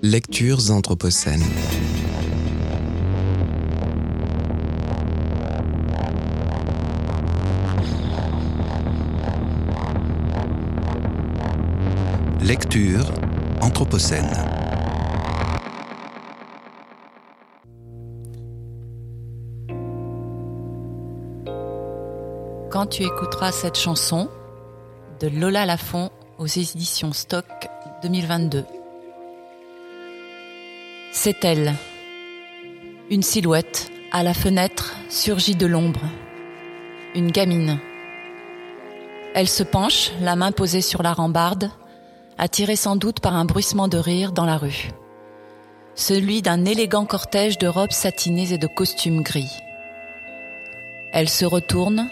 Lectures anthropocènes. Lecture anthropocène. Quand tu écouteras cette chanson de Lola Lafont aux éditions Stock 2022. C'est elle. Une silhouette à la fenêtre surgit de l'ombre. Une gamine. Elle se penche, la main posée sur la rambarde, attirée sans doute par un bruissement de rire dans la rue. Celui d'un élégant cortège de robes satinées et de costumes gris. Elle se retourne,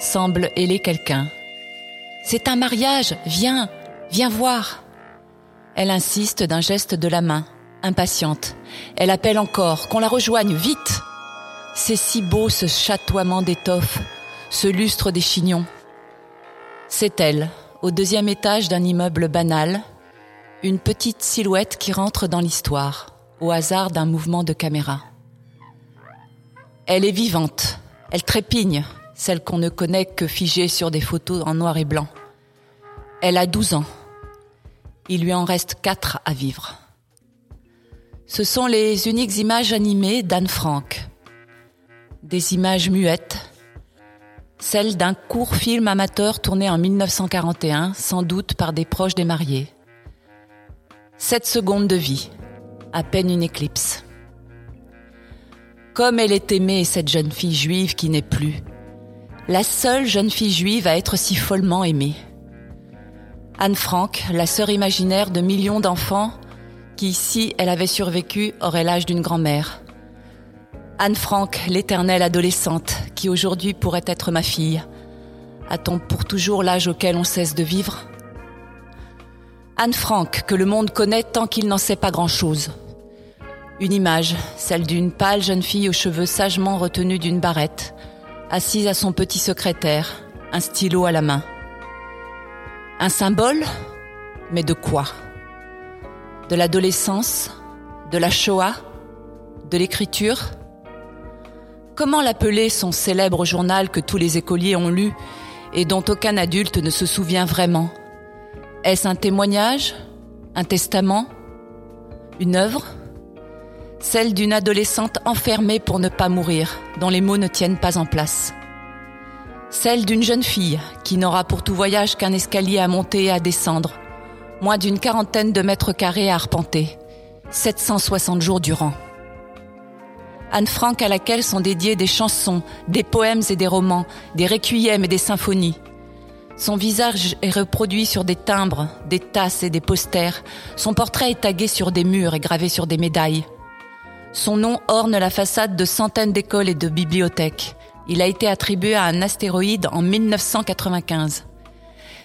semble héler quelqu'un. C'est un mariage, viens, viens voir. Elle insiste d'un geste de la main, impatiente. Elle appelle encore, qu'on la rejoigne, vite. C'est si beau ce chatoiement d'étoffe, ce lustre des chignons. C'est elle, au deuxième étage d'un immeuble banal, une petite silhouette qui rentre dans l'histoire, au hasard d'un mouvement de caméra. Elle est vivante, elle trépigne, celle qu'on ne connaît que figée sur des photos en noir et blanc. Elle a 12 ans. Il lui en reste 4 à vivre. Ce sont les uniques images animées d'Anne Frank. Des images muettes, celles d'un court film amateur tourné en 1941, sans doute par des proches des mariés. Sept secondes de vie, à peine une éclipse. Comme elle est aimée, cette jeune fille juive qui n'est plus, la seule jeune fille juive à être si follement aimée. Anne Frank, la sœur imaginaire de millions d'enfants qui, si elle avait survécu, aurait l'âge d'une grand-mère. Anne Frank, l'éternelle adolescente, qui aujourd'hui pourrait être ma fille. A-t-on pour toujours l'âge auquel on cesse de vivre? Anne Frank, que le monde connaît tant qu'il n'en sait pas grand-chose. Une image, celle d'une pâle jeune fille aux cheveux sagement retenus d'une barrette, assise à son petit secrétaire, un stylo à la main. Un symbole? Mais de quoi? De l'adolescence De la Shoah De l'écriture. Comment l'appeler son célèbre journal que tous les écoliers ont lu et dont aucun adulte ne se souvient vraiment? Est-ce un témoignage Un testament Une œuvre? Celle d'une adolescente enfermée pour ne pas mourir, dont les mots ne tiennent pas en place. Celle d'une jeune fille qui n'aura pour tout voyage qu'un escalier à monter et à descendre, moins d'une quarantaine de mètres carrés à arpenter, 760 jours durant. Anne Frank à laquelle sont dédiées des chansons, des poèmes et des romans, des requiems et des symphonies. Son visage est reproduit sur des timbres, des tasses et des posters. Son portrait est tagué sur des murs et gravé sur des médailles. Son nom orne la façade de centaines d'écoles et de bibliothèques. Il a été attribué à un astéroïde en 1995.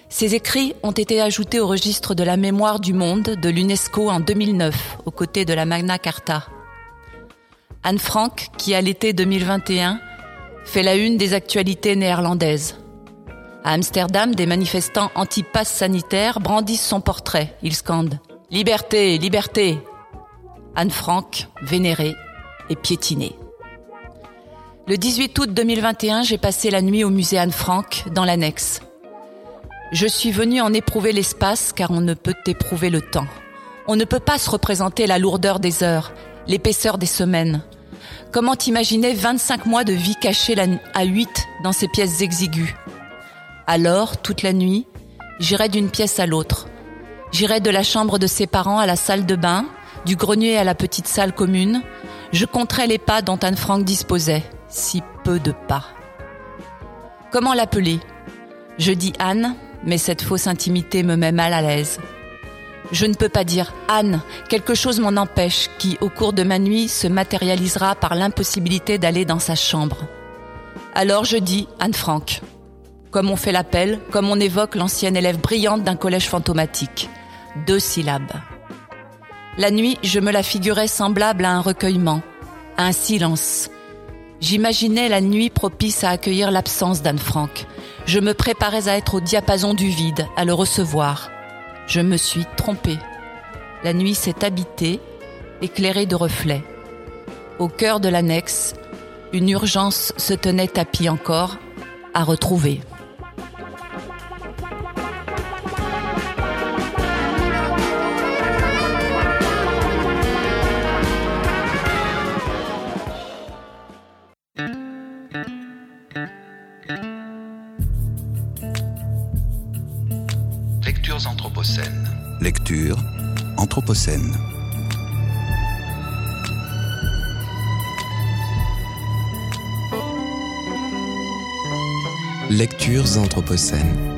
Ses écrits ont été ajoutés au registre de la mémoire du monde de l'UNESCO en 2009, aux côtés de la Magna Carta. Anne Frank, qui à l'été 2021 fait la une des actualités néerlandaises. À Amsterdam, des manifestants anti-pass sanitaires brandissent son portrait. Ils scandent Liberté, liberté, Anne Frank, vénérée et piétinée. Le 18 août 2021, j'ai passé la nuit au musée Anne Frank, dans l'annexe. Je suis venue en éprouver l'espace car on ne peut éprouver le temps. On ne peut pas se représenter la lourdeur des heures, l'épaisseur des semaines. Comment imaginer 25 mois de vie cachée à 8 dans ces pièces exiguës? Alors, toute la nuit, j'irai d'une pièce à l'autre. J'irai de la chambre de ses parents à la salle de bain, du grenier à la petite salle commune, je compterai les pas dont Anne Frank disposait, si peu de pas. Comment l'appeler? Je dis Anne, mais cette fausse intimité me met mal à l'aise. Je ne peux pas dire Anne, quelque chose m'en empêche, qui, au cours de ma nuit, se matérialisera par l'impossibilité d'aller dans sa chambre. Alors je dis Anne Frank. Comme on fait l'appel, comme on évoque l'ancienne élève brillante d'un collège fantomatique. Deux syllabes. La nuit, je me la figurais semblable à un recueillement, à un silence. J'imaginais la nuit propice à accueillir l'absence d'Anne Frank. Je me préparais à être au diapason du vide, à le recevoir. Je me suis trompée. la nuit s'est habitée, éclairée de reflets. Au cœur de l'annexe, une urgence se tenait tapis encore, à retrouver. Lectures anthropocènes. Lecture anthropocène. Lectures anthropocènes.